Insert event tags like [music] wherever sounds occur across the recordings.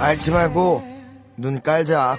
앓지 말고 눈 깔자.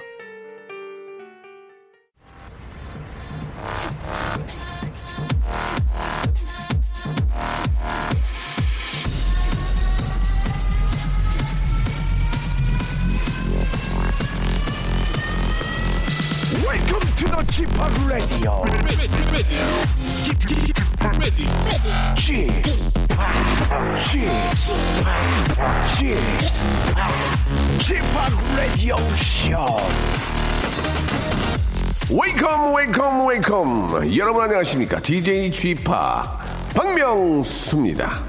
여러분 안녕하십니까? DJ g 파 박명수입니다.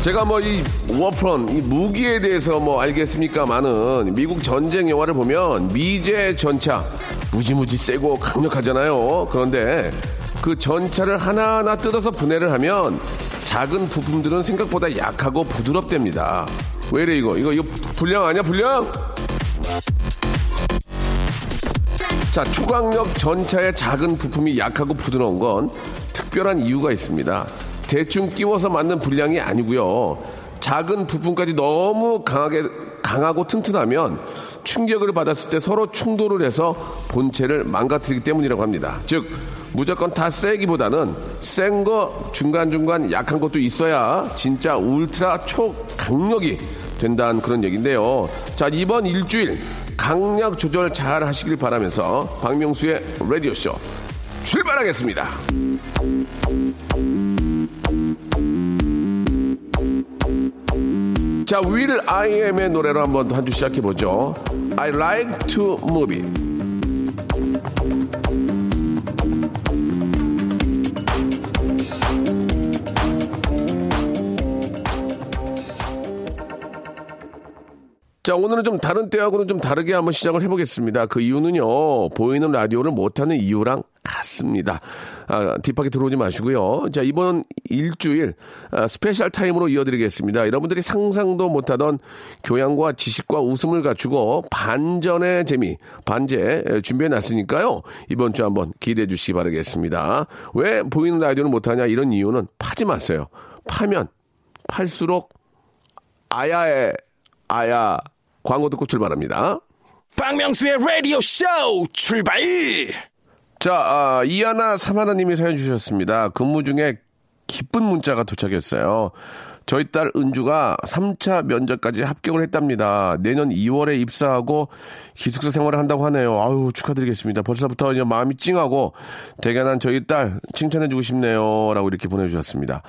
제가 뭐 이 워프런 이 무기에 대해서 뭐 알겠습니까만은 미국 전쟁 영화를 보면 미제 전차 무지무지 세고 강력하잖아요. 그런데 그 전차를 하나하나 뜯어서 분해를 하면 작은 부품들은 생각보다 약하고 부드럽답니다. 왜 이래 이거? 이거 이거 불량 아니야 불량? 자 초강력 전차의 작은 부품이 약하고 부드러운 건 특별한 이유가 있습니다. 대충 끼워서 만든 불량이 아니고요. 작은 부품까지 너무 강하게 강하고 튼튼하면 충격을 받았을 때 서로 충돌을 해서 본체를 망가뜨리기 때문이라고 합니다. 즉 무조건 다 세기보다는 센 거 중간중간 약한 것도 있어야 진짜 울트라 초강력이 된다는 그런 얘기인데요. 자, 이번 일주일 강약 조절 잘 하시길 바라면서 박명수의 라디오쇼 출발하겠습니다. 자, I Am의 노래로 한번 한 주 시작해보죠. I like to move it. 자, 오늘은 좀 다른 때하고는 좀 다르게 한번 시작을 해보겠습니다. 그 이유는요, 보이는 라디오를 못하는 이유랑 같습니다. 아, deep하게 들어오지 마시고요. 자, 이번 일주일 아, special time으로 이어드리겠습니다. 여러분들이 상상도 못하던 교양과 지식과 웃음을 갖추고 반전의 재미, 반제 준비해 놨으니까요. 이번 주 한번 기대해 주시기 바라겠습니다. 왜 보이는 라디오를 못하냐 이런 이유는 파지 마세요. 파면 팔수록 아야의 아야 광고 듣고 출발합니다. 박명수의 라디오 쇼 출발. 자, 아, 이하나 삼하나님이 사연 주셨습니다. 근무 중에 기쁜 문자가 도착했어요. 저희 딸 은주가 3차 면접까지 합격을 했답니다. 내년 2월에 입사하고 기숙사 생활을 한다고 하네요. 아유, 축하드리겠습니다. 벌써부터 이제 마음이 찡하고 대견한 저희 딸 칭찬해주고 싶네요. 라고 이렇게 보내주셨습니다.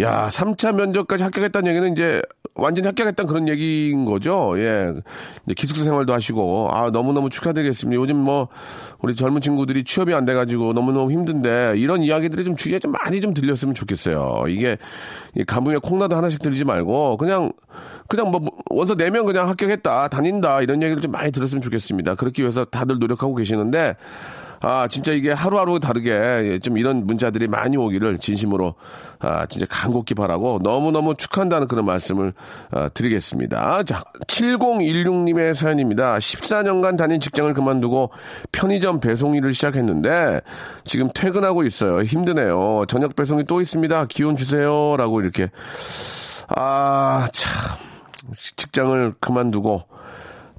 야, 3차 면접까지 합격했다는 얘기는 이제 완전히 합격했다는 그런 얘기인 거죠. 예. 기숙사 생활도 하시고, 아, 너무너무 축하드리겠습니다. 요즘 뭐, 우리 젊은 친구들이 취업이 안 돼가지고 너무너무 힘든데, 이런 이야기들이 좀 주위에 좀 많이 좀 들렸으면 좋겠어요. 이게, 가뭄에 콩나도 하나씩 들리지 말고, 그냥, 그냥 뭐, 원서 내면 그냥 합격했다, 다닌다, 이런 얘기를 좀 많이 들었으면 좋겠습니다. 그렇기 위해서 다들 노력하고 계시는데, 아, 진짜 이게 하루하루 다르게 좀 이런 문자들이 많이 오기를 진심으로 아, 진짜 간곡히 바라고 너무너무 축하한다는 그런 말씀을 아, 드리겠습니다. 자, 7016님의 사연입니다. 14년간 다닌 직장을 그만두고 편의점 배송 일을 시작했는데 지금 퇴근하고 있어요. 힘드네요. 저녁 배송이 또 있습니다. 기운 주세요. 라고 이렇게. 아, 참. 직장을 그만두고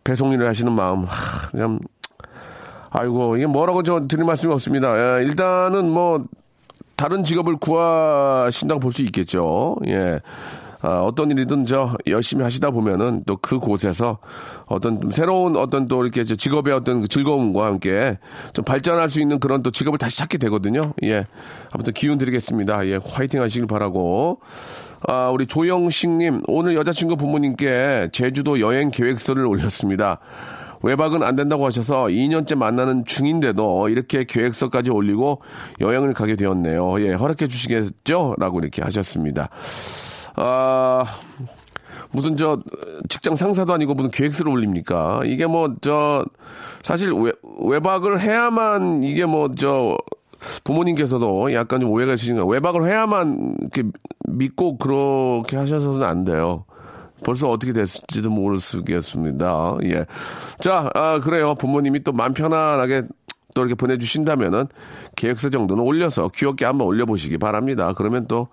배송 일을 하시는 마음. 하, 참 아이고, 이게 뭐라고 저 드릴 말씀이 없습니다. 예, 일단은 뭐, 다른 직업을 구하신다고 볼 수 있겠죠. 예. 아, 어떤 일이든 저 열심히 하시다 보면은 또 그 곳에서 어떤 좀 새로운 어떤 또 이렇게 저 직업의 어떤 그 즐거움과 함께 좀 발전할 수 있는 그런 또 직업을 다시 찾게 되거든요. 예. 아무튼 기운 드리겠습니다. 예. 화이팅 하시길 바라고. 아, 우리 조영식님, 오늘 여자친구 부모님께 제주도 여행 계획서를 올렸습니다. 외박은 안 된다고 하셔서 2년째 만나는 중인데도 이렇게 계획서까지 올리고 여행을 가게 되었네요. 예, 허락해 주시겠죠? 라고 이렇게 하셨습니다. 아, 무슨 저 직장 상사도 아니고 무슨 계획서를 올립니까? 이게 뭐 저 사실 외, 외박을 해야만 이게 뭐저 부모님께서도 약간 좀 오해가 있으신가 외박을 해야만 이렇게 믿고 그렇게 하셔서는 안 돼요. 벌써 어떻게 됐을지도 모르겠습니다. 예. 자, 아, 그래요. 부모님이 또 마음 편안하게 또 이렇게 보내주신다면은 계획서 정도는 올려서 귀엽게 한번 올려보시기 바랍니다. 그러면 또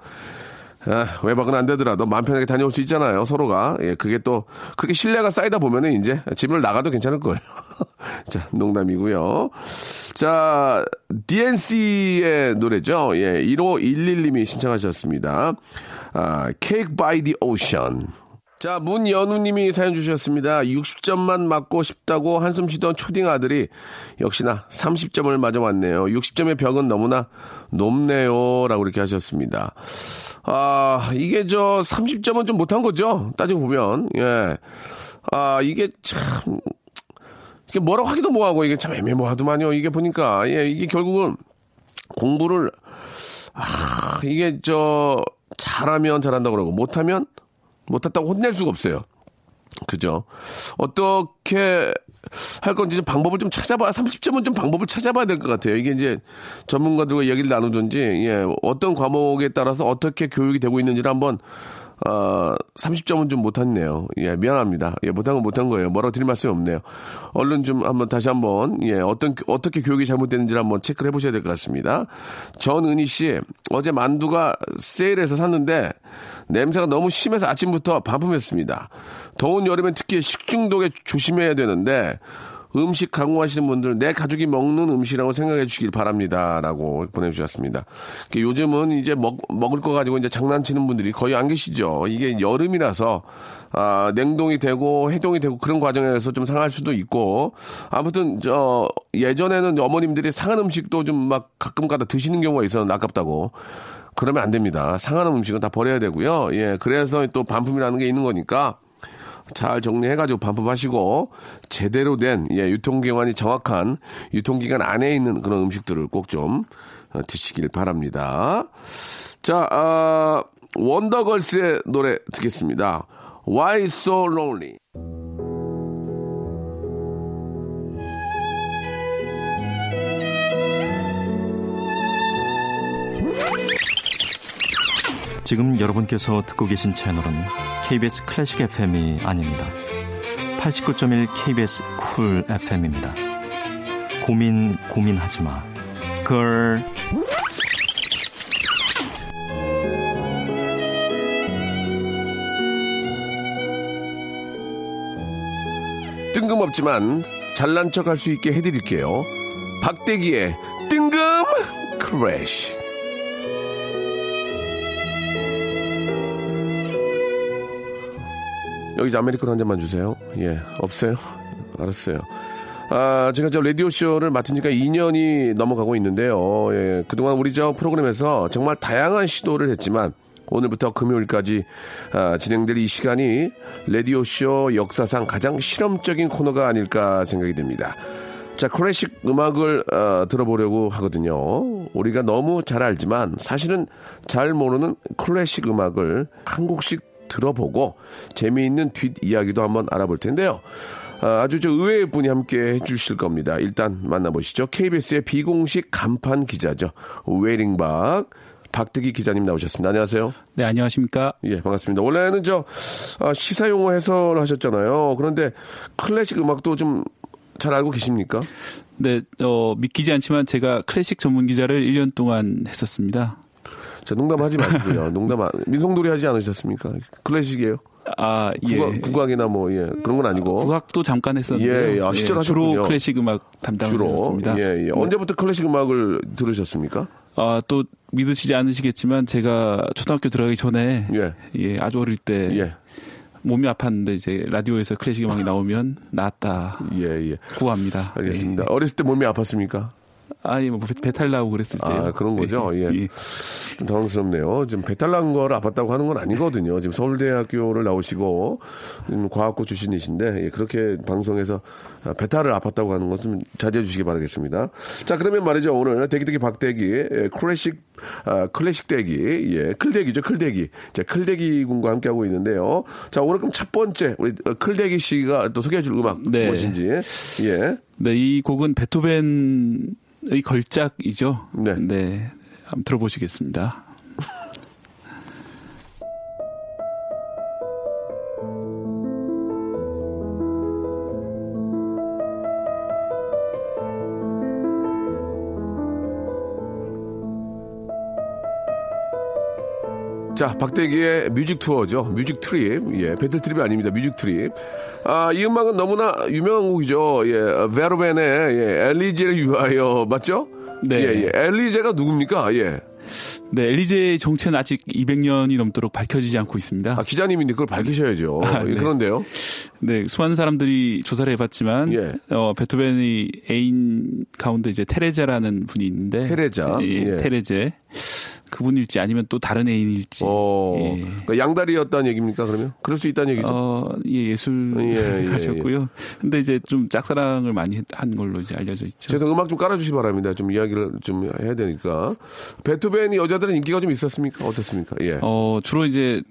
아, 외박은 안 되더라도 마음 편하게 다녀올 수 있잖아요, 서로가. 예, 그게 또, 그렇게 신뢰가 쌓이다 보면은 이제 집을 나가도 괜찮을 거예요. [laughs] 자, 농담이고요. 자, DNC의 노래죠. 예, 1511님이 신청하셨습니다. 아, Cake by the Ocean. 자, 문연우님이 사연 주셨습니다. 60점만 맞고 싶다고 한숨 쉬던 초딩 아들이 역시나 30점을 맞아왔네요. 60점의 벽은 너무나 높네요. 라고 이렇게 하셨습니다. 아, 이게 저 30점은 좀 못한 거죠. 따지고 보면. 예. 아, 이게 참, 이게 뭐라고 하기도 뭐하고 이게 참 애매모하더만요. 이게 보니까. 예, 이게 결국은 공부를, 아, 이게 저, 잘하면 잘한다고 그러고, 못하면 못했다고 혼낼 수가 없어요. 그죠? 어떻게 할 건지 좀 방법을 좀 찾아봐야, 30점은 좀 방법을 찾아봐야 될 것 같아요. 이게 이제 전문가들과 얘기를 나누든지, 예, 어떤 과목에 따라서 어떻게 교육이 되고 있는지를 한번, 어, 30점은 좀 못했네요. 예, 미안합니다. 예, 못한 건 못한 거예요. 뭐라고 드릴 말씀이 없네요. 얼른 좀 한번 다시 한번, 예, 어떤, 어떻게 교육이 잘못됐는지를 한번 체크를 해보셔야 될 것 같습니다. 전은희 씨, 어제 만두가 세일해서 샀는데, 냄새가 너무 심해서 아침부터 반품했습니다. 더운 여름엔 특히 식중독에 조심해야 되는데 음식 강구하시는 분들 내 가족이 먹는 음식이라고 생각해 주시길 바랍니다. 라고 보내주셨습니다. 요즘은 이제 먹, 먹을 거 가지고 이제 장난치는 분들이 거의 안 계시죠. 이게 여름이라서 아, 냉동이 되고 해동이 되고 그런 과정에서 좀 상할 수도 있고 아무튼 저 예전에는 어머님들이 상한 음식도 좀 막 가끔 가다 드시는 경우가 있었는데 아깝다고 그러면 안 됩니다. 상하는 음식은 다 버려야 되고요. 예, 그래서 또 반품이라는 게 있는 거니까 잘 정리해가지고 반품하시고 제대로 된 예, 유통기간이 정확한 유통기간 안에 있는 그런 음식들을 꼭좀 어, 드시길 바랍니다. 자, 아, 원더걸스의 노래 듣겠습니다. Why So Lonely? 지금 여러분께서 듣고 계신 채널은 KBS 클래식 FM이 아닙니다. 89.1 KBS 쿨 FM입니다. 고민 고민하지 마. 걸 뜬금없지만 잘난 척 할 수 있게 해드릴게요. 박대기의 뜬금 크래쉬. 여기 아메리카노 한 잔만 주세요. 예, 없어요? [laughs] 알았어요. 아, 제가 저 라디오쇼를 맡은 지가 2년이 넘어가고 있는데요. 예, 그동안 우리 저 프로그램에서 정말 다양한 시도를 했지만 오늘부터 금요일까지 아, 진행될 이 시간이 라디오쇼 역사상 가장 실험적인 코너가 아닐까 생각이 됩니다. 자, 클래식 음악을 어, 들어보려고 하거든요. 우리가 너무 잘 알지만 사실은 잘 모르는 클래식 음악을 한 곡씩 들어보고 재미있는 뒷이야기도 한번 알아볼 텐데요. 아, 아주 저 의외의 분이 함께 해주실 겁니다. 일단 만나보시죠. KBS의 비공식 간판 기자죠. 웨링박. 박대기 기자님 나오셨습니다. 안녕하세요. 네, 안녕하십니까. 예, 반갑습니다. 원래는 저 아, 시사용어 해설을 하셨잖아요. 그런데 클래식 음악도 좀 잘 알고 계십니까? 네, 어, 믿기지 않지만 제가 클래식 전문 기자를 1년 동안 했었습니다. 자, 농담하지 마시고요. [laughs] 농담, 안, 민속놀이 하지 않으셨습니까? 클래식이에요? 아, 예. 국악, 국악이나 뭐, 예. 그런 건 아니고. 국악도 잠깐 했었는데. 예, 예. 아, 시절 예, 주로. 클래식 음악. 했었습니다. 예, 예. 언제부터 클래식 음악을 들으셨습니까? 아, 또 믿으시지 않으시겠지만 제가 초등학교 들어가기 전에 예. 예, 아주 어릴 때 예. 몸이 아팠는데 이제 라디오에서 클래식 음악이 나오면 나았다. 예, 예. 고합니다. 알겠습니다. 예. 어렸을 때 몸이 아팠습니까? 아니 뭐 배- 배탈 나고 그랬을 때. 아, 그런 거죠? 예. 좀 당황스럽네요. 지금 배탈 난 걸 아팠다고 하는 건 아니거든요. 지금 서울대학교를 나오시고, 음, 과학고 출신이신데, 예, 그렇게 방송에서 아, 배탈을 아팠다고 하는 것 좀 자제해 주시기 바라겠습니다. 자, 그러면 말이죠. 오늘 대기대기 박대기, 예, 클래식, 아, 클래식 대기, 예, 클대기죠, 클대기. 자, 클대기 군과 함께 하고 있는데요. 자, 오늘 그럼 첫 번째, 우리 어, 클대기 씨가 또 소개해 줄 음악 네. 무엇인지, 예. 네, 이 곡은 베토벤의 걸작이죠. 네. 한번 들어보시겠습니다. 자, 박대기의 music tour죠. music trip. 예, Battle Trip이 아닙니다. music trip. 아, 이 음악은 너무나 유명한 곡이죠. 예, 베토벤의 예, 엘리제를 위하여 맞죠? 네. 예, 예. 엘리제가 누굽니까? 예. 네, 엘리제의 정체는 아직 200년이 넘도록 밝혀지지 않고 있습니다. 아, 기자님인데 그걸 밝히셔야죠. 아, 예, 네. 그런데요. 네, 수많은 사람들이 조사를 해봤지만, 예. 어, 베토벤의 애인 가운데 이제 테레자라는 분이 있는데, 테레자, 예, 예. 테레제. 그분일지 아니면 또 다른 애인일지. 어, 예. 그러니까 양다리였다는 얘기입니까, 그러면? 그럴 수 있다는 얘기죠. 어, 예, 예술 예, 예, 하셨고요. 근데 이제 좀 짝사랑을 많이 했- 한 걸로 이제 알려져 있죠. 제가 음악 좀 깔아주시 기 바랍니다. 좀 이야기를 좀 해야 되니까. 베토벤이 여자 들은 인기가 좀 있었습니까? 어떻습니까? 예. 어, 주로 이제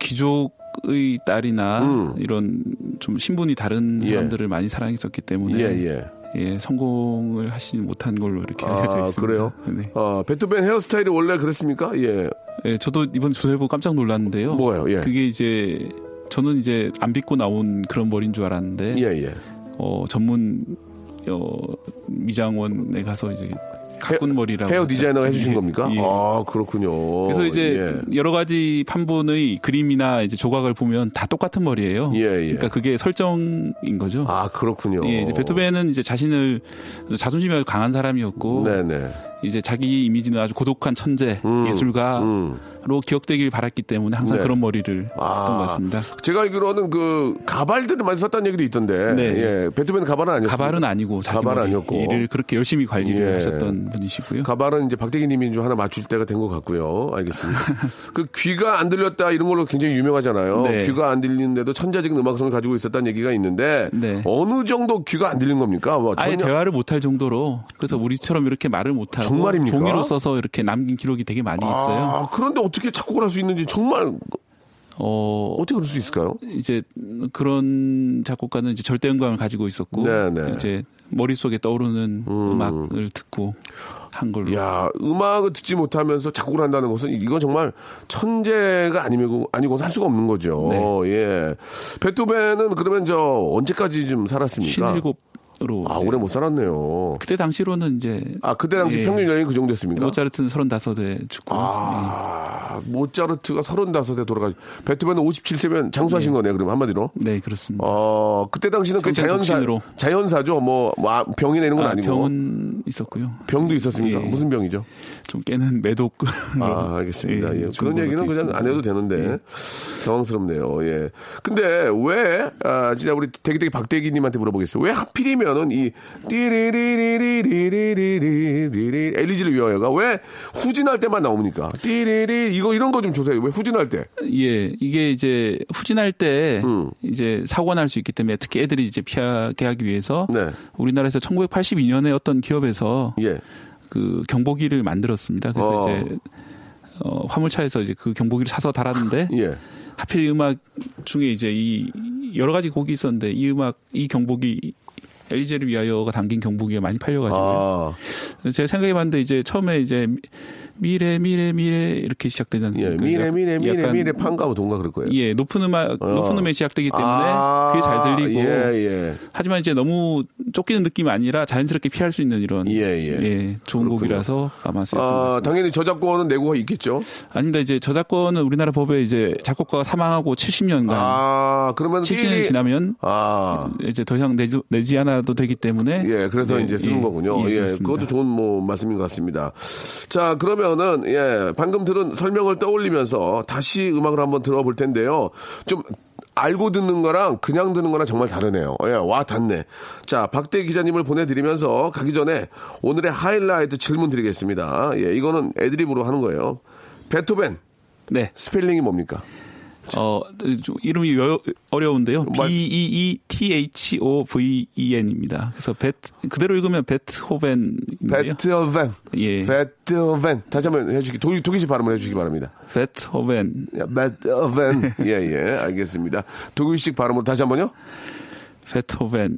귀족의 딸이나 음. 이런 좀 신분이 다른 예. 사람들을 많이 사랑했었기 때문에 예, 예. 예, 성공을 하지 못한 걸로 이렇게 알려져 아, 있습니다. 그래요? 네. 어, 베토벤 헤어스타일이 원래 그랬습니까? 예. 예, 저도 이번 조사해보고 깜짝 놀랐는데요. 뭐예요? 예. 그게 이제 저는 이제 안 빗고 나온 그런 머리인 줄 알았는데 예, 예. 어, 전문 어, 미장원에 가서 이제 가꾼 머리라고 헤어 디자이너가 해주신 예, 겁니까? 예. 아, 그렇군요. 그래서 이제 예. 여러 가지 판본의 그림이나 이제 조각을 보면 다 똑같은 머리예요. 예, 예. 그러니까 그게 설정인 거죠. 아, 그렇군요. 예, 이제 베토벤은 이제 자신을 자존심이 아주 강한 사람이었고 네네. 이제 자기 이미지는 아주 고독한 천재 음, 예술가로 음. 기억되길 바랐기 때문에 항상 네. 그런 머리를 아. 했던 것 같습니다. 제가 알기로는 그 가발들을 많이 썼다는 얘기도 있던데. 네. 예. 베토벤 가발은 아니었어요. 가발은 아니고 자기 가발 아니었고. 일을 그렇게 열심히 관리를 예. 하셨던 분이시고요. 가발은 이제 박대기 님이 좀 하나 맞출 때가 된 것 같고요. 알겠습니다. [laughs] 그 귀가 안 들렸다 이런 걸로 굉장히 유명하잖아요. 네. 귀가 안 들리는데도 천재적인 음악성을 가지고 있었다는 얘기가 있는데 네. 어느 정도 귀가 안 들린 겁니까? 뭐 아예 전혀- 대화를 못할 정도로 그래서 우리처럼 이렇게 말을 못하고 정말입니까? 종이로 써서 이렇게 남긴 기록이 되게 많이 있어요. 아, 그런데 어떻게 작곡을 할 수 있는지 정말 어, 어떻게 그럴 수 있을까요? 이제 그런 작곡가는 이제 절대 음감을 가지고 있었고 네네. 이제 머릿속에 떠오르는 음. 악을 듣고 한 걸로 야, 음악을 듣지 못하면서 작곡을 한다는 것은 이건 정말 천재가 아니고 아니고 할 수가 없는 거죠. 네. 예. 베토벤은 그러면 저 언제까지 좀 살았습니까? 57 으로 아, 오래 못 살았네요. 그때 당시로는 이제 아, 그때 당시 예. 평균 연령이 그 정도 됐습니까? 모차르트는 35에 죽고 아, 모차르트가 35에 돌아가 베토벤은 57세면 장수하신 거네요. 그럼 한마디로. 네 그렇습니다. 어, 그때 당시는 그 자연사 독신으로. 자연사죠. 뭐, 뭐 아, 병이나 이런 건 아, 아, 니고 병은 있었고요. 병도 있었습니까? 예. 무슨 병이죠? 좀 깨는 매독. 아, 알겠습니다. 예, 그런 중국어로 얘기는 돼 그냥 있습니다. 안 해도 되는데 당황스럽네요. 예. 근데 왜 아, 진짜 우리 대기대기 박대기님한테 물어보겠어요. 왜 하필이면은 이 띠리리리리리리리리리 엘리지를 위하여가 왜 후진할 때만 나옵니까? 띠리리 이거 이런 거 좀 조사해요. 왜 후진할 때? 예, 이게 이제 후진할 때 음. 이제 사고가 날 수 있기 때문에 특히 애들이 이제 피하게 하기 위해서 네. 우리나라에서 1982년에 어떤 기업에서 예. 그 경보기를 만들었습니다. 그래서 어. 이제 어, 화물차에서 이제 그 경보기를 사서 달았는데 [laughs] 예. 하필 이 음악 중에 이제 이 여러 가지 곡이 있었는데 이 음악 이 경보기 엘리제를 위하여가 담긴 경보기가 많이 팔려가지고 아, 제가 생각해봤는데 이제 처음에 이제 미래 미래 미래 이렇게 시작되지 예. 않습니까? 미래 미래 미래 약간 미래 판가 뭐 동가 그럴 거예요. 예, 높은 음악, 어. 높은 음에 시작되기 때문에 아, 그게 잘 들리고. 예, 예. 하지만 이제 너무 쫓기는 느낌이 아니라 자연스럽게 피할 수 있는 이런. 예, 예. 좋은 그렇군요. 곡이라서 아마 아. 당연히 저작권은 내고가 있겠죠. 아닙니다. 이제 저작권은 우리나라 법에 이제 작곡가가 사망하고 70년간. 아, 그러면 70년이 지나면 아, 이제 더 이상 내지, 내지 않아도 되기 때문에. 예, 그래서 네, 이제 쓰는 예, 거군요. 예, 예. 그것도 좋은 뭐 말씀인 것 같습니다. 자, 그러면 은 예, 방금 들은 설명을 떠올리면서 다시 음악을 한번 들어볼 텐데요. 좀 알고 듣는 거랑 그냥 듣는 거랑 정말 다르네요. 예, 와 닿네. 자, 박대 기자님을 보내드리면서 가기 전에 오늘의 하이라이트 질문 드리겠습니다. 예, 이거는 애드립으로 하는 거예요. 베토벤 네. 스펠링이 뭡니까? 어, 좀 이름이 여- 어려운데요. 말- B-E-E-T-H-O-V-E-N입니다. 그래서 베, 그대로 읽으면 베트호벤인데요. 베토벤. 예. 베토벤. 다시 한번 해주기, 독일, 독일식 발음을 해주시기 바랍니다. 베트호벤. 베토벤. [laughs] 예, 예, 알겠습니다. 독일식 발음으로 다시 한 번요? 베토벤.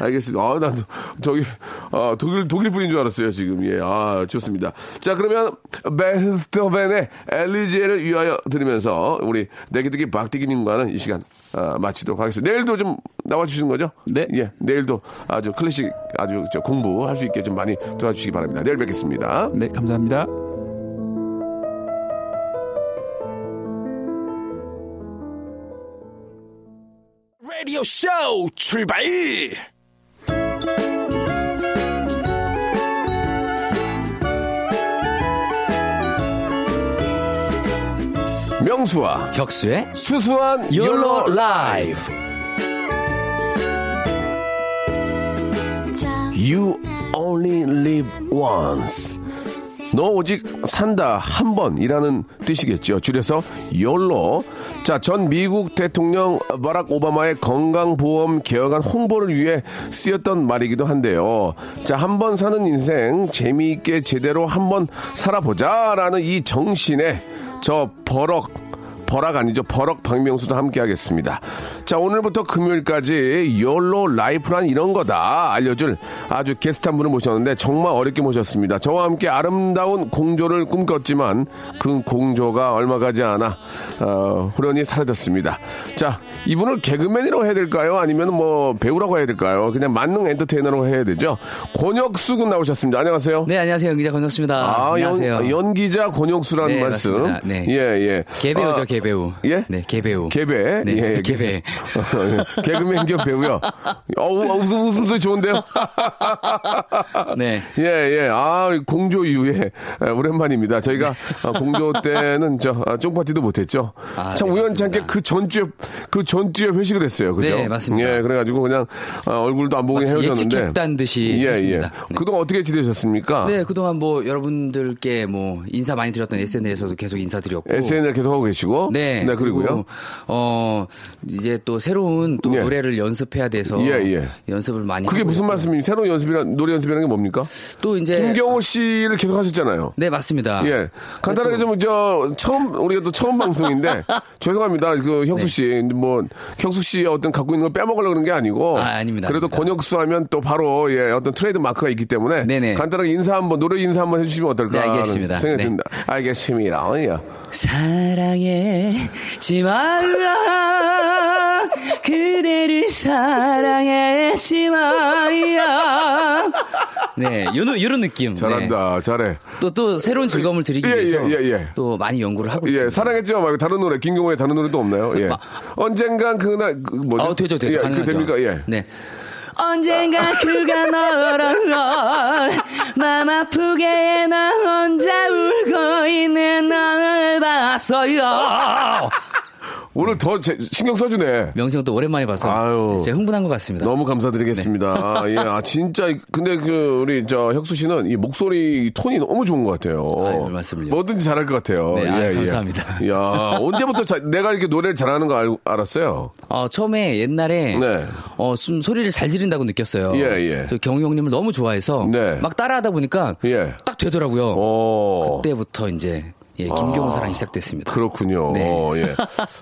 알겠습니다. 아, 난 저기 아, 독일 독일 분인 줄 알았어요 지금. 예, 아 좋습니다. 자 그러면 베스터벤의 엘리제를 위하여 들으면서 우리 내기득이 박디기님과는 이 시간 아, 마치도록 하겠습니다. 내일도 좀 나와주시는 거죠? 네. 예, 내일도 아주 클래식 아주 저 공부할 수 있게 좀 많이 도와주시기 바랍니다. 내일 뵙겠습니다. 네, 감사합니다. 라디오 쇼 출발! 명수와 혁수의 수수한 욜로 라이브. You only live once. 너 오직 산다 한 번이라는 뜻이겠죠. 줄여서 YOLO. 자, 전 미국 대통령 바락 오바마의 건강보험 개혁안 홍보를 위해 쓰였던 말이기도 한데요. 자, 한 번 사는 인생 재미있게 제대로 한 번 살아보자라는 이 정신에 저 버럭 버락 아니죠. 버럭 박명수도 함께 하겠습니다. 자, 오늘부터 금요일까지 YOLO life란 이런 거다 알려줄 아주 게스트 한 분을 모셨는데 정말 어렵게 모셨습니다. 저와 함께 아름다운 공조를 꿈꿨지만 그 공조가 얼마 가지 않아 어, 후련히 사라졌습니다. 자, 이분을 개그맨이라고 해야 될까요? 아니면 뭐 배우라고 해야 될까요? 그냥 만능 엔터테이너라고 해야 되죠. 권혁수 군 나오셨습니다. 안녕하세요. 네, 안녕하세요. 연기자 권혁수입니다. 아, 안녕하세요. 연, 연기자 권혁수라는 네, 말씀. 맞습니다. 네. 예, 예. 개배우죠, 아, 개배우. 예? 네, 개배우. 개배. 네, 예, 개배. [laughs] 개그맨 겸 배우요. 어, 웃음, 웃음소리 좋은데요? [laughs] 네. 예, 예. 아, 공조 이후에 에, 오랜만입니다. 저희가 아, 공조 때는 저 아, 쫑파티도 못했죠. 아, 참 네, 우연찮게 맞습니다. 그 전주에 그 전주에 회식을 했어요. 그죠? 네, 맞습니다. 예, 그래가지고 그냥 아, 얼굴도 안 보고 헤어졌는데. 예측했다는 듯이 예, 했습니다. 예. 네. 그동안 어떻게 지내셨습니까? 네, 그동안 뭐 여러분들께 뭐 인사 많이 드렸던 SNS에서도 계속 인사드렸고. SNL 계속 하고 계시고. 네. 그리고요. 그리고 어 이제 또 새로운 또 예. 노래를 연습해야 돼서 예, 예. 연습을 많이 그게 무슨. 말씀입니까? 새로운 연습이란 노래 연습이라는 게 뭡니까? 또 이제 김경호 씨를 계속 하셨잖아요. 네, 맞습니다. 예. 간단하게 좀, 저, 처음, 우리가 또 처음 방송인데, [laughs] 죄송합니다. 그, 혁수 씨. 뭐, 혁수 씨의 어떤 갖고 있는 걸 빼먹으려고 그런 게 아니고. 아, 아닙니다, 그래도 아닙니다. 권혁수 하면 또 바로, 예, 어떤 트레이드 마크가 있기 때문에. 네네. 간단하게 인사 한 번, 노래 인사 한번 해주시면 어떨까. 네, 알겠습니다. 생각이 네. 듭니다. 알겠습니다. 예. 사랑 하지 마라 그대를 사랑하지 마야 네 요런 요런 느낌 잘한다. 잘해. 또 또 새로운 즐거움을 드리기 예, 위해서 예, 예, 예. 또 많이 연구를 하고 예, 있습니다 사랑했지만 말고 다른 노래, 김경호의 다른 노래도 없나요? 예. 아. 언젠간 그날, 그 뭐죠? 어, 되죠, 되죠. 예, 가능하죠. 그 됩니까? 예. 네. 언젠가 그가 너랑 맘 아프게 나 혼자 울고 있는 너를 봤어요. 오늘 더 제- 신경 써주네. 명수 형 또 오랜만에 봐서 아유. 제가 흥분한 것 같습니다. 너무 감사드리겠습니다. 네. 아, 예, 아, 진짜, 근데 그, 우리, 저, 혁수 씨는 이 목소리 톤이 너무 좋은 것 같아요. 아유, 별 말씀을요. 뭐든지 잘할 것 같아요. 네, 아유, 감사합니다. 야 언제부터 자- 내가 이렇게 노래를 잘하는 거 알, 알았어요? 어, 처음에 옛날에 네. 어, 좀 소리를 잘 지른다고 느꼈어요. 예, 예. 저 경희 형님을 너무 좋아해서 네. 막 따라하다 보니까 예. 딱 되더라고요. 어. 그때부터 이제 예, 김경호 사랑이 시작됐습니다. 그렇군요. 네. 어, 예.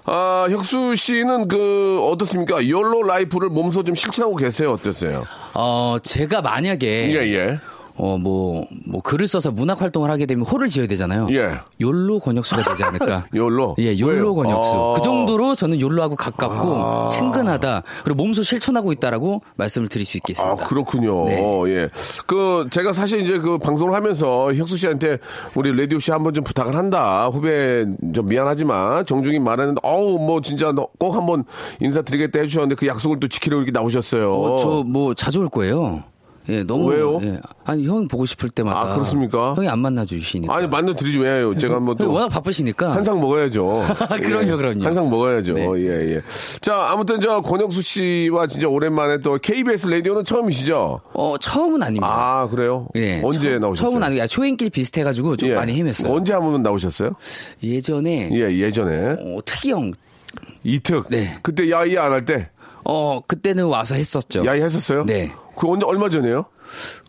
아, 혁수 씨는 그, 어떻습니까? 욜로 라이프를 몸소 좀 실천하고 계세요? 어떠세요? 어, 제가 만약에 예, 예. 어, 뭐, 뭐, 글을 써서 문학 활동을 하게 되면 호를 지어야 되잖아요. 예. 욜로 권혁수가 되지 않을까. [laughs] 욜로? 예, 욜로 왜요? 권혁수. 아. 그 정도로 저는 욜로하고 가깝고, 친근하다. 그리고 몸소 실천하고 있다라고 말씀을 드릴 수 아, 있겠습니다. 그렇군요. 네. 예. 그, 제가 사실 이제 그 방송을 하면서 혁수 씨한테 우리 라디오 씨 한번 좀 부탁을 한다. 후배 좀 미안하지만 정중히 말했는데, 어우, 뭐 진짜 너꼭 한번 인사드리겠다 해주셨는데 그 약속을 또 지키려고 이렇게 나오셨어요. 어, 저뭐 자주 올 거예요. 예, 너무. 왜요? 예. 아니, 형 보고 싶을 때마다. 아, 그렇습니까? 형이 안 만나 주시니까. 아니, 만나 드리지 왜요? 제가 한번 또. 워낙 바쁘시니까. 한 상 먹어야죠. [laughs] 그럼요, 그럼요. 한 상 먹어야죠. 네. 예, 예. 자, 아무튼 저 권혁수 씨와 진짜 오랜만에 또 KBS 라디오는 처음이시죠? 어, 처음은 아닙니다. 아, 그래요? 예, 언제 처음- 나오셨어요? 처음은 아니고, 야, 초행길 비슷해가지고 좀 예. 많이 헤맸어요. 언제 한 번 나오셨어요? 예전에, 예, 예전에. 어, 특이형. 이특. 네. 그때 야이 안 할 때 어, 그때는 와서 했었죠. 야이 했었어요? 네. 그 언제 얼마 전에요?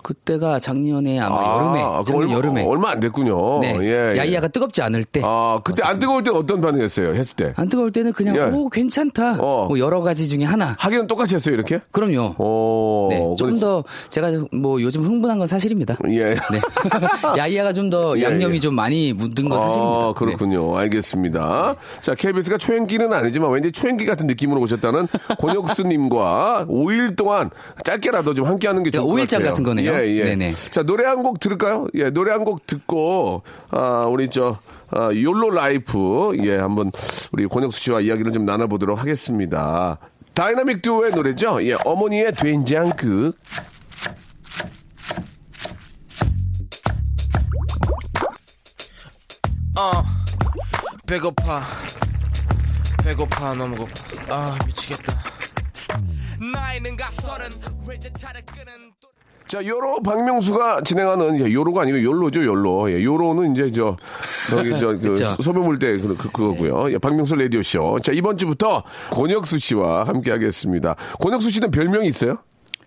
그때가 작년에 아마 여름에. 그럼 작년 얼마, 여름에. 얼마 안 됐군요. 네. 예, 예. 야이야가 뜨겁지 않을 때. 아, 그때 안 뜨거울 때 어떤 반응이었어요? 했을 때. 안 뜨거울 때는 그냥 예. 오 괜찮다. 어. 뭐 여러 가지 중에 하나. 하기는 똑같이 했어요, 이렇게? 그럼요. 오. 네, 조금 더 제가 뭐 요즘 흥분한 건 사실입니다. 예. 네. [laughs] [laughs] 야이야가 좀더 예, 양념이 예. 좀 많이 묻은 건 사실입니다. 네. 아, 그렇군요. 알겠습니다. 자, KBS가 초행기는 아니지만 왠지 초행기 같은 느낌으로 오셨다는 권혁수님과 [laughs] 5일 동안 짧게라도 좀 함께 하는 게 좋을 것 오일장 같아요. 같은 거네요. 예, 예. 네네. 자, 노래 한 곡 들을까요? 예, 노래 한 곡 듣고, 아, 우리 저, 아, 욜로 라이프, 예, 한번 우리 권혁수 씨와 이야기를 좀 나눠보도록 하겠습니다. 다이나믹 듀오의 노래죠. 예, 어머니의 된장국. 어 배고파 배고파 너무 고파 아 미치겠다 나이는 갓 서른 외제차를 끄는 또- 자, 요로 박명수가 진행하는 이제 요로가 아니고 YOLO죠, YOLO. 예, 요로는 이제 저 여기 저그. 소변 볼 때 그, 그, 그거고요. 예, 박명수 라디오 쇼. 자, 이번 주부터 권혁수 씨와 함께 하겠습니다. 권혁수 씨는 별명이 있어요?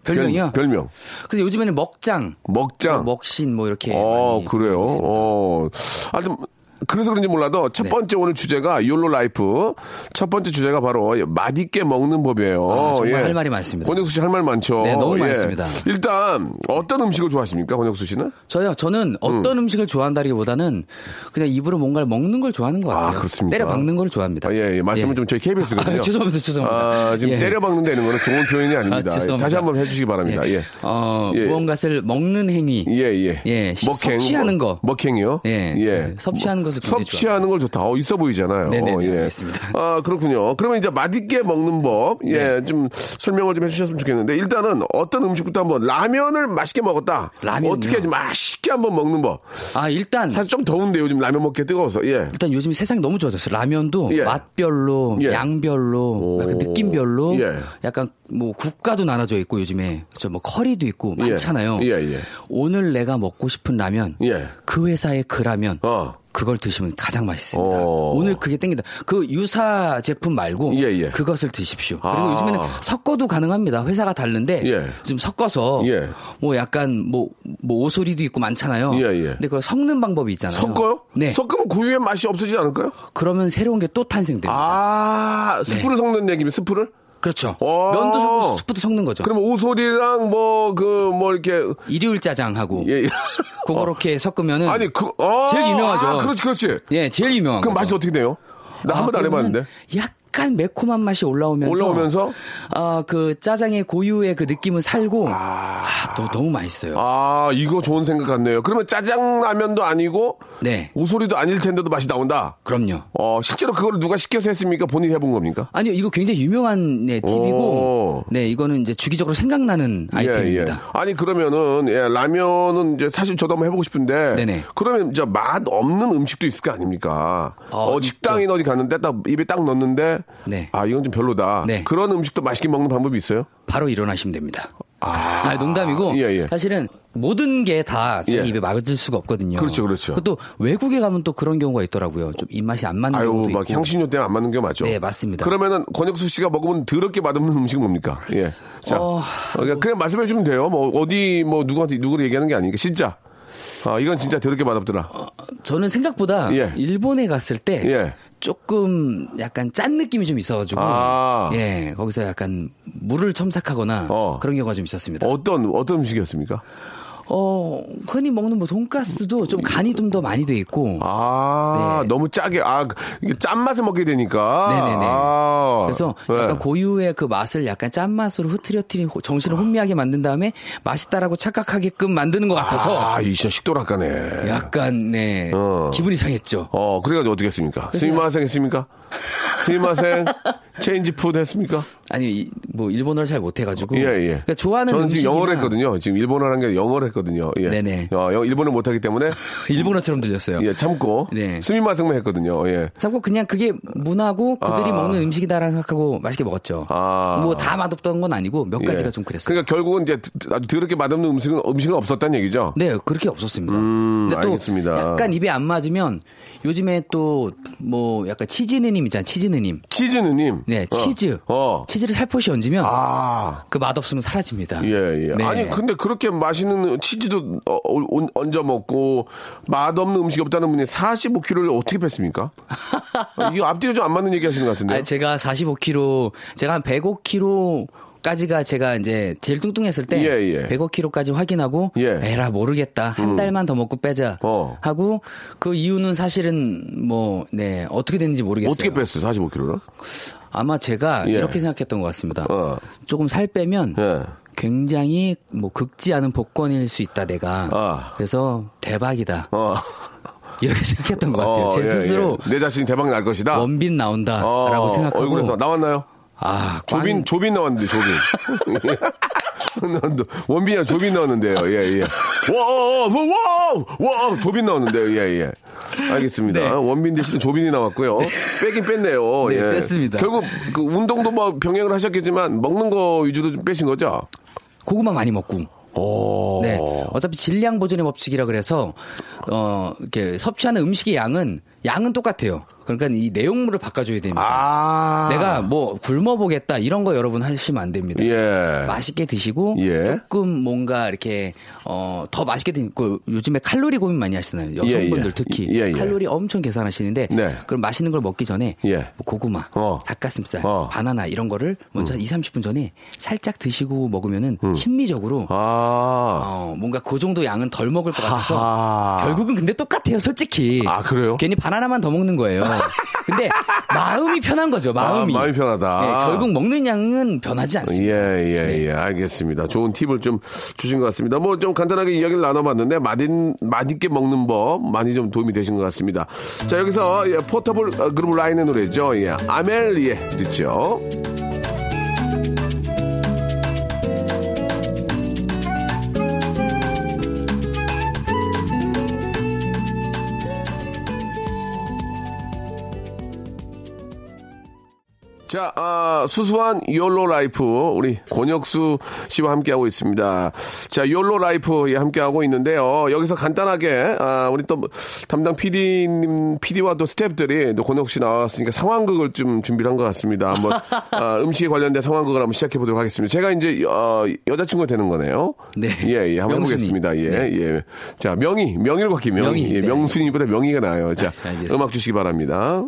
별명이요? 별, 명 근데 요즘에는 먹장, 먹장. 뭐 먹신 뭐 이렇게 어, 많이 그래요. 부르고 있습니다. 어. 하여튼 그래서 그런지 몰라도 첫 네. 번째 오늘 주제가 YOLO life. 첫 번째 주제가 바로 맛있게 먹는 법이에요. 아, 정말 할 말이 많습니다. 권혁수 씨 할 말 많죠. 네, 너무 예. 많습니다. 일단 어떤 음식을 좋아하십니까, 권혁수 씨는? 저요, 저는 어떤 음. 식을 좋아한다기보다는 그냥 입으로 뭔가를 먹는 걸 좋아하는 것 같아요. 아, 그렇습니까? 때려 박는 걸 좋아합니다. 아, 예, 예. 말씀은 예. 좀 저희 KBS거든요. [laughs] 아, 죄송합니다, 죄송합니다. 아, 지금 예. 때려 박는다는 거는 좋은 표현이 아닙니다. 아, 죄송합니다. 다시 한번 해주시기 바랍니다. 예. 어, 예. 무언가를 먹는 행위. 예, 예. 예, 시- 섭취하는 거. 먹행이요? 예, 예. 섭취하는 것을 섭취하는 걸 좋다. 어, 있어 보이잖아요. 네네네, 어, 예. 알겠습니다. 아, 그렇군요. 그러면 이제 맛있게 먹는 법, 예, 네. 좀 설명을 좀 해주셨으면 좋겠는데, 일단은 어떤 음식부터 한번 라면을 맛있게 먹었다. 라면요? 어떻게 좀 맛있게 한번 먹는 법. 아, 일단 사실 좀 더운데 요즘 라면 먹기 뜨거워서, 예. 일단 요즘 세상이 너무 좋아졌어요. 라면도 예. 맛별로, 예. 양별로, 오. 약간 느낌별로, 예. 약간 뭐 국가도 나눠져 있고 요즘에 저뭐 커리도 있고 예. 많잖아요. 예, 예. 오늘 내가 먹고 싶은 라면, 예. 그 회사의 그 라면, 어. 그걸 드시면 가장 맛있습니다. 오. 오늘 그게 땡긴다. 그 유사 제품 말고 예, 예. 그것을 드십시오. 아. 그리고 요즘에는 섞어도 가능합니다. 회사가 다른데 예. 좀 섞어서 예. 뭐 약간 뭐, 뭐 오소리도 있고 많잖아요. 예, 예. 근데 그걸 섞는 방법이 있잖아요. 섞어요? 네. 섞으면 고유의 맛이 없어지지 않을까요? 그러면 새로운 게 또 탄생됩니다. 아, 스프를 섞는 얘기면 스프를? 그렇죠. 오. 면도 섞고 스프도 섞는 거죠. 그럼 오소리랑 뭐, 그, 뭐, 이렇게. 일요일 짜장하고 예, 예. 그거렇게 섞으면은 아니, 그, 아, 제일 유명하죠. 아, 그렇지, 그렇지. 예, 제일 유명한 그럼. 맛이 어떻게 돼요? 나한 아, 번도 안 해봤는데. 약 간 매콤한 맛이 올라오면서 올라오면서? 아, 그 짜장의 고유의 그 느낌을 살고 아, 또 너무 맛있어요. 아, 이거 좋은 생각 같네요. 그러면 짜장라면도 아니고, 네. 오소리도 아닐 텐데도 맛이 나온다. 그럼요. 어, 실제로 그걸 누가 시켜서 했습니까? 본인이 해본 겁니까? 아니요, 이거 굉장히 유명한 네, 오. 팁이고, 네, 이거는 이제 주기적으로 생각나는 아이템입니다. 예, 예. 아니 그러면은 예, 라면은 이제 사실 저도 한번 해보고 싶은데 네네. 그러면 이제 맛 없는 음식도 있을 거 아닙니까? 어, 어, 식당이나 어디 갔는데 딱 입에 딱 넣었는데 네. 아 이건 좀 별로다. 네. 그런 음식도 맛있게 먹는 방법이 있어요? 바로 일어나시면 됩니다. 아, 농담이고 예, 예. 사실은 모든 게 다제 예. 입에 막을 수가 없거든요. 그렇죠, 그렇죠. 또 외국에 가면 또 그런 경우가 있더라고요. 좀 입맛이 안 맞는 아유 경우도 막 있고. 향신료 때문에 안 맞는 게 맞죠? 네, 맞습니다. 그러면은 권혁수 씨가 먹으면 더럽게 맛없는 [laughs] 음식은 뭡니까? 예. 자, 어, 어, 그냥, 그냥 말씀해 주면 돼요. 뭐 어디 뭐 누구한테 누구를 얘기하는 게 아니니까 진짜. 아 이건 진짜 더럽게 맛없더라. 저는 생각보다 예. 일본에 갔을 때 예. 조금 약간 짠 느낌이 좀 있어가지고 아. 예 거기서 약간 물을 첨삭하거나 어. 그런 경우가 좀 있었습니다. 어떤 어떤 음식이었습니까? 어 흔히 먹는 뭐 돈가스도 좀 간이 좀 더 많이 돼 있고 아, 네. 너무 짜게, 아, 짠맛을 먹게 되니까. 네네네. 아, 그래서 네. 약간 고유의 그 맛을 약간 짠맛으로 흐트려트린 호- 정신을 혼미하게 만든 다음에 맛있다라고 착각하게끔 만드는 것 같아서 아, 이 진짜 식도락가네. 약간 네 어. 기분이 상했죠. 어, 그래가지고 어떻게 했습니까? 그래서 すみません 했습니까? すみません, change food 했습니까? 아니 이- 뭐 일본어를 잘 못해가지고 예, 예. 그러니까 좋아하는 저는 지금 영어를 했거든요. 지금 일본어라는 게 영어를 했거든요. 예. 네네. 어, 영- 일본을 못하기 때문에, [laughs] 일본어처럼 들렸어요. 예, 참고, 네. 스미마생만 했거든요. 예. 자꾸 그냥 그게 문화고 그들이 아. 먹는 음식이다라고 생각하고 맛있게 먹었죠. 아. 뭐다 맛없던 건 아니고 몇 가지가 예. 좀 그랬어요. 그러니까 결국은 이제 아주 더럽게 맛없는 음식은, 음식은 없었다는 얘기죠? 네, 그렇게 없었습니다. 음, 근데 또 알겠습니다. 약간 입에 안 맞으면 요즘에 또 뭐 약간 치즈 느님 있잖아요. 치즈 느님. 치즈 누님. 네, 어. 치즈. 어. 치즈를 살포시 얹으면 아. 그 맛없으면 사라집니다. 예, 예. 네. 아니, 근데 그렇게 맛있는 치즈도 어, 어, 얹어 먹고 맛없는 음식이 없다는 분이 45kg를 어떻게 뺐습니까? [laughs] 이거 앞뒤가 좀 안 맞는 얘기 하시는 것 같은데. 아니, 제가 45kg, 제가 한 105kg 까지가 제가 이제 제일 뚱뚱했을 때 예, 예. 105kg까지 확인하고 예. 에라 모르겠다 한 달만 더 먹고 빼자 어. 하고 그 이유는 사실은 뭐 네 어떻게 됐는지 모르겠어요. 어떻게 뺐어요, 45kg를? 아마 제가 예. 이렇게 생각했던 것 같습니다. 어. 조금 살 빼면 예. 굉장히 뭐 극지 않은 복권일 수 있다 내가. 아. 그래서 대박이다 어. [laughs] 이렇게 생각했던 것 같아요. 어, 제 예, 스스로 예. 내 자신이 대박 날 것이다. 원빈 나온다라고 어, 생각하고 얼굴에서 나왔나요? 아, 꽝- 조빈 조빈 나왔는데 조빈. [laughs] 원빈이야 조빈 나왔는데요. 예 예. 와 와 와 조빈 나왔는데요. 예 예. 알겠습니다. 네. 원빈 대신 조빈이 나왔고요. 빼긴 뺐네요. 네, 예. 뺐습니다. 결국 그 운동도 뭐 병행을 하셨겠지만 먹는 거 위주로 좀 빼신 거죠? 고구마 많이 먹고. 오. 네. 어차피 질량 보존의 법칙이라 그래서 어 이렇게 섭취하는 음식의 양은 양은 똑같아요. 그러니까 이 내용물을 바꿔줘야 됩니다. 아. 내가 뭐 굶어 보겠다 이런 거 여러분 하시면 안 됩니다. 예. 맛있게 드시고 예. 조금 뭔가 이렇게 어 더 맛있게 드고 요즘에 칼로리 고민 많이 하시잖아요. 여성분들 예. 특히 예, 예. 칼로리 엄청 계산하시는데 네. 그럼 맛있는 걸 먹기 전에 예. 뭐 고구마, 어. 닭가슴살, 어. 바나나 이런 거를 먼저 한 2, 30분 전에 살짝 드시고 먹으면은 음. 심리적으로 아. 어, 뭔가 그 정도 양은 덜 먹을 것 같아서. 결국은 근데 똑같아요, 솔직히. 아, 그래요? 괜히 바나 나만 더 먹는 거예요. 근데 마음이 편한 거죠, 마음이. 아, 마음이 편하다. 네, 결국 먹는 양은 변하지 않습니다. 예, 예, 네. 예. 알겠습니다. 좋은 팁을 좀 주신 것 같습니다. 뭐 좀 간단하게 이야기를 나눠봤는데, 맛있, 맛있게 먹는 법 많이 좀 도움이 되신 것 같습니다. 자, 여기서 예, 포터블 어, 그룹 라인의 노래죠. 예, 아멜리에 듣죠. 자, 아, 수수한 YOLO life 우리 권혁수 씨와 함께하고 있습니다. 자, YOLO life 예, 함께하고 있는데요. 여기서 간단하게 아, 우리 또 담당 PD님, PD와 또 스태프들이 또 권혁수 씨 나왔으니까 상황극을 좀 준비를 한 것 같습니다. 한번 아, [laughs] 음식에 관련된 상황극을 한번 시작해 보도록 하겠습니다. 제가 이제 어, 여자친구가 되는 거네요. 네. 예, 예, 한번 명순이. 해보겠습니다. 예, 네. 예. 자, 명희, 명희로 바꿔 명희. 명희, 예, 네. 명순이보다 명희가 나아요. 자, [laughs] 알겠습니다. 음악 주시기 바랍니다.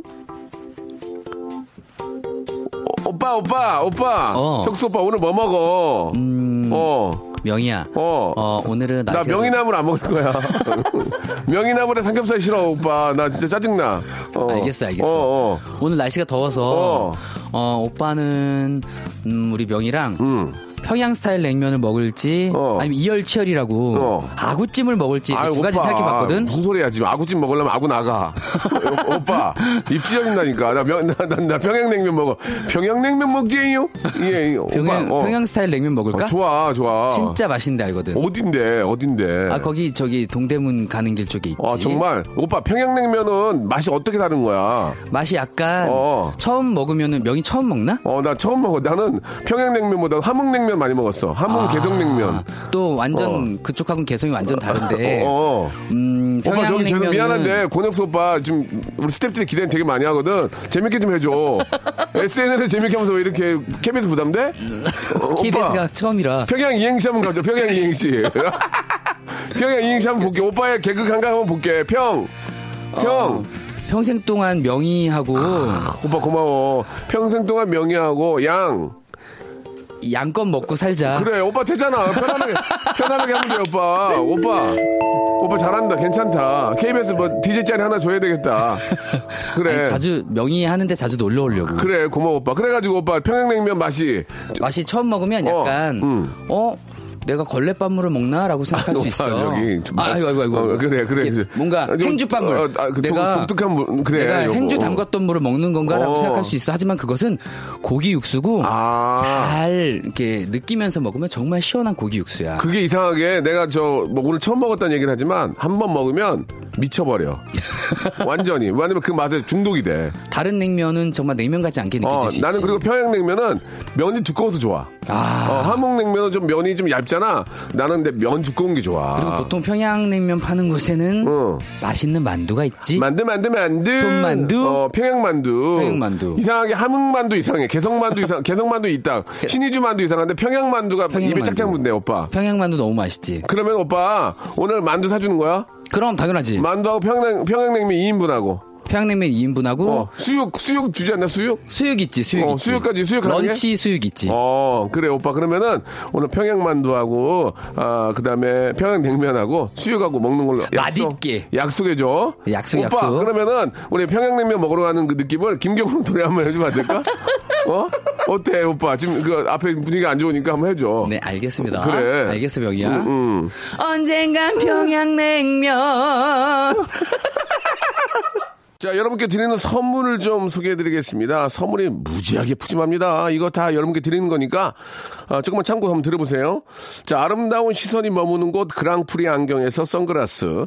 오- 오빠, 오빠, 오빠. 어. 혁수 오빠 오늘 뭐 먹어? 어, 명희야. 어. 어, 오늘은 나 명이나물 안 먹을 거야. [laughs] 명이나물에 삼겹살 싫어, 오빠. 나 진짜 짜증나. 어. 알겠어, 알겠어. 어, 어. 오늘 날씨가 더워서 어. 어, 오빠는 음, 우리 명이랑 음. 평양 스타일 냉면을 먹을지 어. 아니면 이열치열이라고 어. 아구찜을 먹을지 아유, 두 가지 오빠. 생각해봤거든. 무슨 소리야, 지금. 아구찜 먹으려면 아구 나가. 오- [laughs] 오빠, 입지어진다니까. 나, 명, 나, 나, 나 평양냉면 먹어. 평양냉면 먹지요? 예, 예. 평양, 오빠, 어. 평양 스타일 냉면 먹을까? 어, 좋아, 좋아. 진짜 맛있는데 알거든. 어딘데, 어딘데. 아 거기 저기 동대문 가는 길 쪽에 있지. 아, 정말. 오빠, 평양냉면은 맛이 어떻게 다른 거야? 맛이 약간 어. 처음 먹으면은 명이 처음 먹나? 어, 나 처음 먹어. 나는 평양냉면보다 함흥냉면 많이 먹었어. 함흥 아, 개성냉면. 또 완전 그쪽하고는 개성이 완전 다른데. 어. 음, 오빠 저기 평양냉면은 미안한데 권혁수 오빠 지금 우리 스태프들이 기대 되게 많이 하거든. 재밌게 좀 해줘. [laughs] SNL을 재밌게 하면서 왜 이렇게 KBS 부담돼? 어, KBS가 오빠 처음이라. 평양 이행시 한번 가죠. 평양 이행시. [laughs] 평양 이행시 한번 볼게. 오빠의 개그 감각 한번 볼게. 평. 평. 어, 평생 동안 명의하고 오빠 고마워. 평생 동안 명예하고 양. 양껏 먹고 살자. 그래 오빠 되잖아. 편안하게 편안하게 하면 돼 오빠. 오빠. 오빠 잘한다. 괜찮다. KBS 뭐 DJ 짤 하나 줘야 되겠다. 그래. 아니, 자주 명의 하는데 자주 놀러 오려고. 그래 고마워 오빠. 그래가지고 오빠 평양냉면 맛이 맛이 처음 먹으면 어, 약간 음. 어 내가 걸레밥물을 먹나라고 생각할 수 오빠, 있어. 저기 좀- 아, 아이고 아이고 아이고. 어, 그래 그래. 뭔가 좀, 행주밥물. 어, 아, 그 내가 독, 특한 물. 그래. 내가 요거. 행주 담갔던 물을 먹는 건가라고 어. 생각할 수 있어. 하지만 그것은 고기 육수고 아. 잘 이렇게 느끼면서 먹으면 정말 시원한 고기 육수야. 그게 이상하게 내가 저 뭐 오늘 처음 먹었다는 얘기를 하지만 한 번 먹으면 미쳐버려. 완전히. 왜냐면 그 맛에 중독이 돼. 다른 냉면은 정말 냉면 같지 않게 느껴질 어, 수 나는 있지. 그리고 평양냉면은 면이 두꺼워서 좋아. 아. 어, 함흥냉면은 좀 면이 좀 얇잖아. 나는 근데 면 두꺼운 게 좋아. 그리고 보통 평양냉면 파는 곳에는 어. 맛있는 만두가 있지. 만두 만두 만두 손만두? 어 평양만두 평양만두. 이상하게 함흥만두 이상해 개성만두 이상 [laughs] 개성만두 있다 신의주만두 이상한데 평양만두가 입에 평양만두. 짝짝 붙네 오빠 평양만두 너무 맛있지. 그러면 오빠 오늘 만두 사주는 거야 그럼 당연하지. 만두하고 평양 평양냉면 2인분하고 평양냉면 2인분하고 어 수육 수육 주지 않나 수육 수육 있지, 수육 어, 있지. 수육까지, 수육 런치 수육 있지. 어 그래 오빠 그러면은 오늘 평양만두하고 아 그다음에 평양냉면하고 수육하고 먹는 걸로 약속 맛있게. 약속해줘 약속, 오빠 약속. 그러면은 우리 평양냉면 먹으러 가는 그 느낌을 김경호 [laughs] 노래 한번 해주면 안 될까 어 어때 오빠 지금 그 앞에 분위기가 안 좋으니까 한번 해줘 네, 알겠습니다. 그래. 알겠어, 명이야. 음, 음. 언젠간 평양냉면. [laughs] 자, 여러분께 드리는 선물을 좀 소개해 드리겠습니다. 선물이 무지하게 푸짐합니다. 이거 다 여러분께 드리는 거니까, 아, 조금만 참고 한번 들어보세요. 자, 아름다운 시선이 머무는 곳 그랑프리 안경에서 선글라스,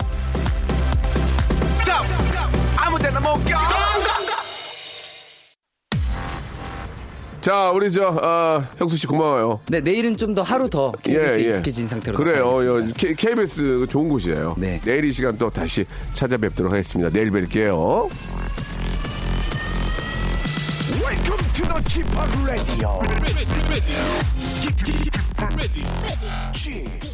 아무데나 못 껴. 자, 우리 저 어, 형수 씨 고마워요. 네, 내일은 좀 더 하루 더 KBS에 익숙해진 상태로 예, 그래요. 요, K, KBS 좋은 곳이에요. 네. 내일 이 시간 또 다시 찾아뵙도록 하겠습니다. 내일 뵐게요. Welcome to the Chip Radio. ready, ready, ready, ready. Chip